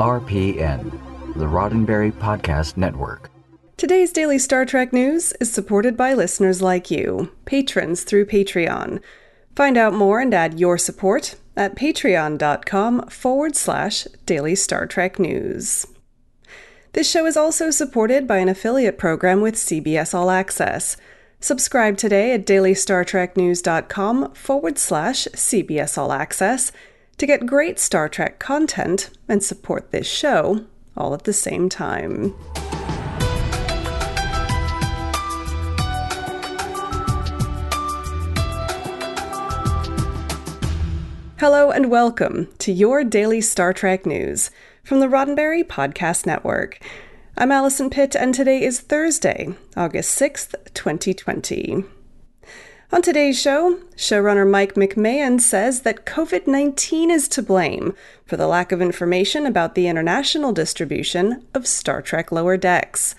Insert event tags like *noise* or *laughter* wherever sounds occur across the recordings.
RPN, the Roddenberry Podcast Network. Today's daily Star Trek news is supported by listeners like you, patrons through Patreon. Find out more and add your support at patreon.com forward slash daily Star Trek news. This show is also supported by an affiliate program with CBS All Access. Subscribe today at dailystartreknews.com forward slash CBS All Access to get great Star Trek content and support this show all at the same time. Hello and welcome to your daily Star Trek news from the Roddenberry Podcast Network. I'm Allison Pitt, and today is Thursday, August 6th, 2020. On today's show, showrunner Mike McMahan says that COVID 19 is to blame for the lack of information about the international distribution of Star Trek Lower Decks.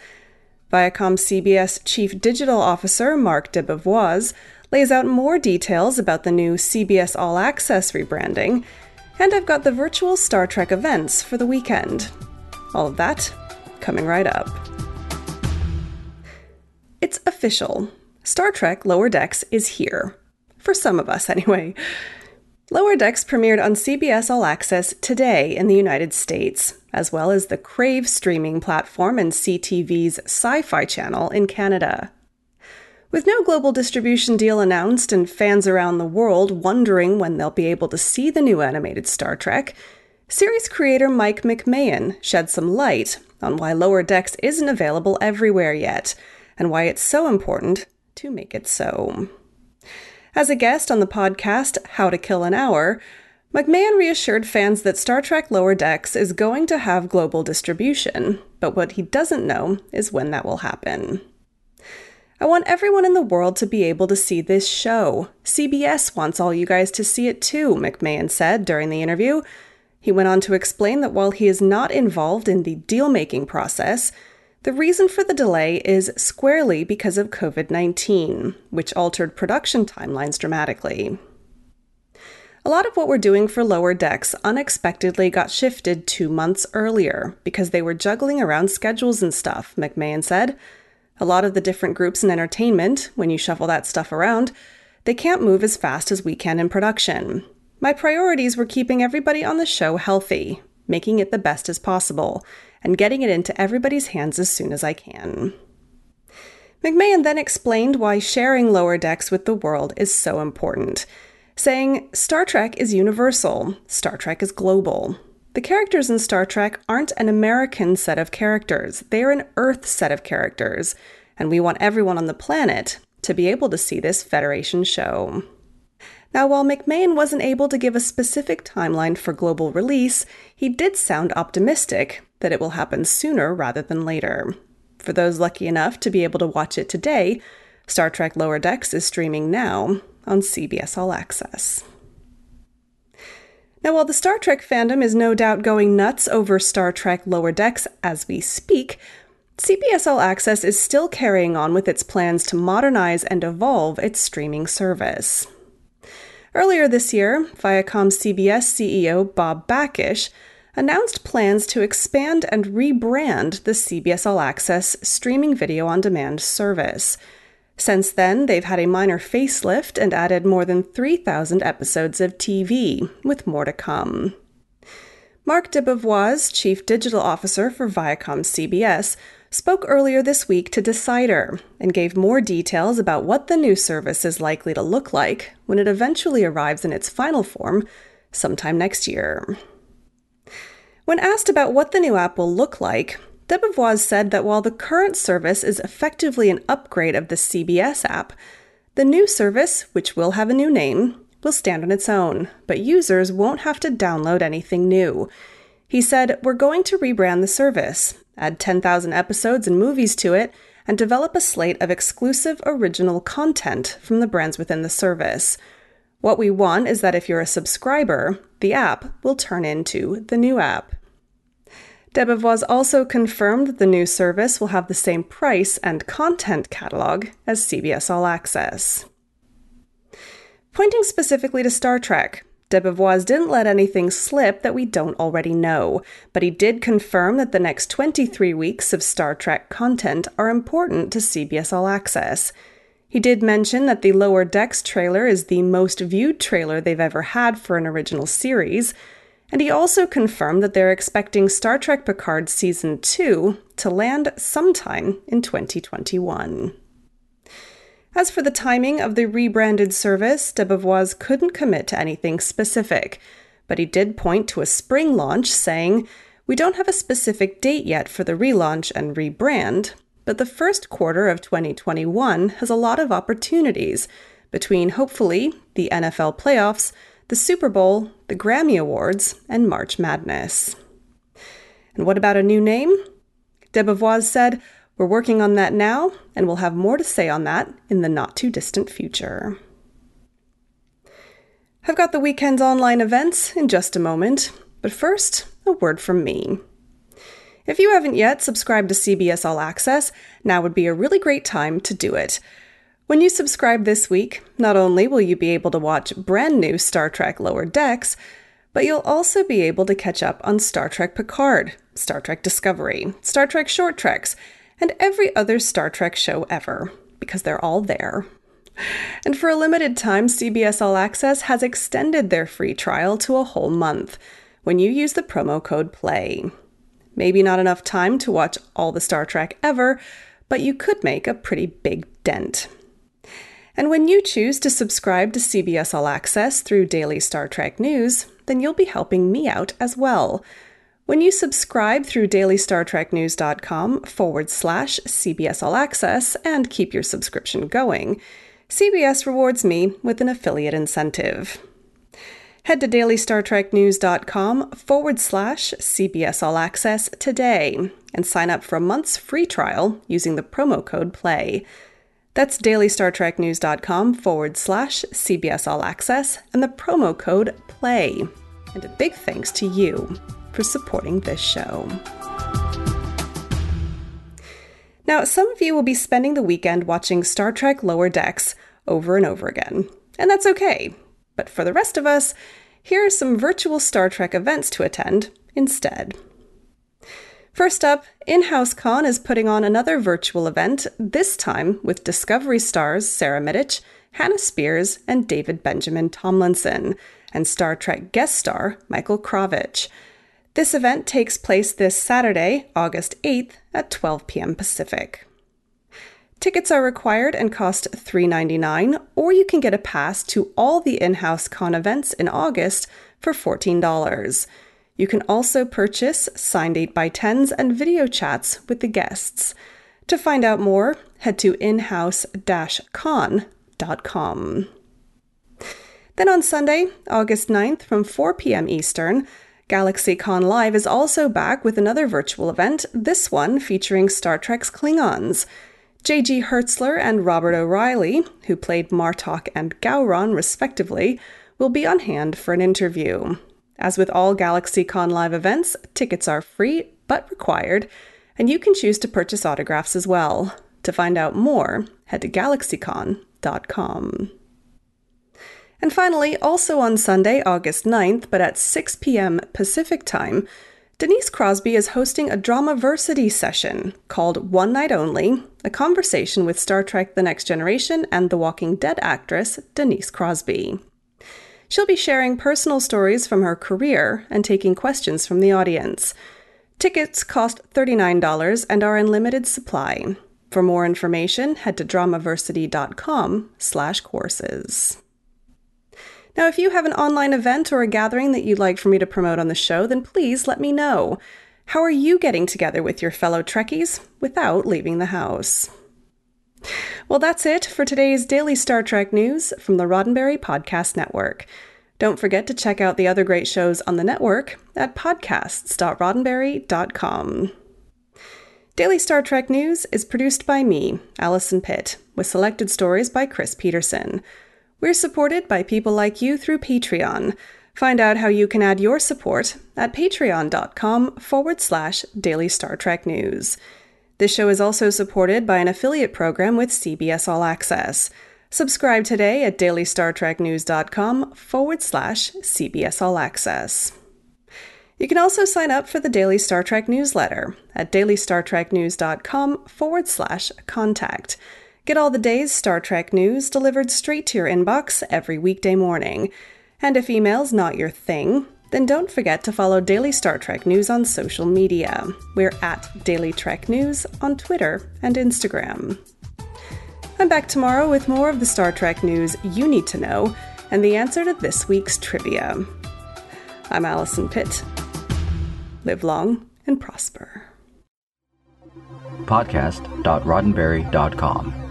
Viacom CBS Chief Digital Officer Marc DeBevoise lays out more details about the new CBS All Access rebranding, and I've got the virtual Star Trek events for the weekend. All of that coming right up. It's official. Star Trek Lower Decks is here. For some of us, *laughs* anyway. Lower Decks premiered on CBS All Access today in the United States, as well as the Crave streaming platform and CTV's Sci Fi channel in Canada. With no global distribution deal announced and fans around the world wondering when they'll be able to see the new animated Star Trek, series creator Mike McMahan shed some light on why Lower Decks isn't available everywhere yet, and why it's so important to make it so. As a guest on the podcast How to Kill an Hour, McMahan reassured fans that Star Trek Lower Decks is going to have global distribution, but what he doesn't know is when that will happen. I want everyone in the world to be able to see this show. CBS wants all you guys to see it too, McMahan said during the interview. He went on to explain that while he is not involved in the deal making process, the reason for the delay is squarely because of COVID 19, which altered production timelines dramatically. A lot of what we're doing for Lower Decks unexpectedly got shifted two months earlier because they were juggling around schedules and stuff, McMahan said. A lot of the different groups in entertainment, when you shuffle that stuff around, they can't move as fast as we can in production. My priorities were keeping everybody on the show healthy, making it the best as possible, and getting it into everybody's hands as soon as I can. McMahan then explained why sharing Lower Decks with the world is so important, saying, Star Trek is universal, Star Trek is global. The characters in Star Trek aren't an American set of characters, they are an Earth set of characters, and we want everyone on the planet to be able to see this Federation show. Now, while McMahan wasn't able to give a specific timeline for global release, he did sound optimistic that it will happen sooner rather than later. For those lucky enough to be able to watch it today, Star Trek Lower Decks is streaming now on CBS All Access. Now, while the Star Trek fandom is no doubt going nuts over Star Trek Lower Decks as we speak, CBS All Access is still carrying on with its plans to modernize and evolve its streaming service. Earlier this year, Viacom CBS CEO Bob Bakish announced plans to expand and rebrand the CBS All Access streaming video on demand service. Since then, they've had a minor facelift and added more than 3,000 episodes of TV, with more to come. Marc DeBevoise, Chief Digital Officer for Viacom CBS, spoke earlier this week to Decider and gave more details about what the new service is likely to look like when it eventually arrives in its final form sometime next year. When asked about what the new app will look like, DeBevoise said that while the current service is effectively an upgrade of the CBS app, the new service, which will have a new name, will stand on its own, but users won't have to download anything new. He said, We're going to rebrand the service, add 10,000 episodes and movies to it, and develop a slate of exclusive original content from the brands within the service. What we want is that if you're a subscriber, the app will turn into the new app. DeBevoise also confirmed that the new service will have the same price and content catalog as CBS All Access. Pointing specifically to Star Trek, DeBevoise didn't let anything slip that we don't already know, but he did confirm that the next 23 weeks of Star Trek content are important to CBS All Access. He did mention that the Lower Decks trailer is the most viewed trailer they've ever had for an original series, and he also confirmed that they're expecting Star Trek Picard Season 2 to land sometime in 2021. As for the timing of the rebranded service, DeBevoise couldn't commit to anything specific, but he did point to a spring launch, saying, We don't have a specific date yet for the relaunch and rebrand, but the first quarter of 2021 has a lot of opportunities between hopefully the NFL playoffs, the Super Bowl, the Grammy Awards, and March Madness. And what about a new name? DeBevoise said, we're working on that now, and we'll have more to say on that in the not too distant future. I've got the weekend's online events in just a moment, but first, a word from me. If you haven't yet subscribed to CBS All Access, now would be a really great time to do it. When you subscribe this week, not only will you be able to watch brand new Star Trek Lower Decks, but you'll also be able to catch up on Star Trek Picard, Star Trek Discovery, Star Trek Short Treks, and every other Star Trek show ever, because they're all there. And for a limited time, CBS All Access has extended their free trial to a whole month when you use the promo code PLAY. Maybe not enough time to watch all the Star Trek ever, but you could make a pretty big dent. And when you choose to subscribe to CBS All Access through daily Star Trek news, then you'll be helping me out as well when you subscribe through dailystartreknews.com forward slash CBS All Access and keep your subscription going, CBS rewards me with an affiliate incentive. Head to dailystartreknews.com forward slash CBS All Access today and sign up for a month's free trial using the promo code PLAY. That's dailystartreknews.com forward slash CBS All Access and the promo code PLAY. And a big thanks to you for supporting this show. Now, some of you will be spending the weekend watching Star Trek Lower Decks over and over again, and that's okay. But for the rest of us, here are some virtual Star Trek events to attend instead. First up, In House Con is putting on another virtual event, this time with Discovery stars Sara Mitich, Hannah Spears, and David Benjamin Tomlinson, and Star Trek guest star Michael Krawic. This event takes place this Saturday, August 8th at 12 p.m. Pacific. Tickets are required and cost $3.99, or you can get a pass to all the in house con events in August for $14. You can also purchase signed 8x10s and video chats with the guests. To find out more, head to inhouse con.com. Then on Sunday, August 9th from 4 p.m. Eastern, GalaxyCon Live is also back with another virtual event, this one featuring Star Trek's Klingons. J.G. Hertzler and Robert O'Reilly, who played Martok and Gowron respectively, will be on hand for an interview. As with all GalaxyCon Live events, tickets are free but required, and you can choose to purchase autographs as well. To find out more, head to galaxycon.com. And finally, also on Sunday, August 9th, but at 6 p.m. Pacific Time, Denise Crosby is hosting a Dramaversity session called One Night Only, a conversation with Star Trek The Next Generation and The Walking Dead actress Denise Crosby. She'll be sharing personal stories from her career and taking questions from the audience. Tickets cost $39 and are in limited supply. For more information, head to dramaversity.com slash courses. Now, if you have an online event or a gathering that you'd like for me to promote on the show, then please let me know. How are you getting together with your fellow Trekkies without leaving the house? Well, that's it for today's daily Star Trek news from the Roddenberry Podcast Network. Don't forget to check out the other great shows on the network at podcasts.roddenberry.com. Daily Star Trek News is produced by me, Allison Pitt, with selected stories by Chris Peterson. We're supported by people like you through Patreon. Find out how you can add your support at patreon.com forward slash daily Star Trek news. This show is also supported by an affiliate program with CBS All Access. Subscribe today at dailystartreknews.com forward slash CBS All Access. You can also sign up for the Daily Star Trek newsletter at dailystartreknews.com forward slash contact. Get all the day's Star Trek news delivered straight to your inbox every weekday morning. And if email's not your thing, then don't forget to follow Daily Star Trek News on social media. We're at Daily Trek News on Twitter and Instagram. I'm back tomorrow with more of the Star Trek news you need to know and the answer to this week's trivia. I'm Allison Pitt. Live long and prosper. Podcast.roddenberry.com,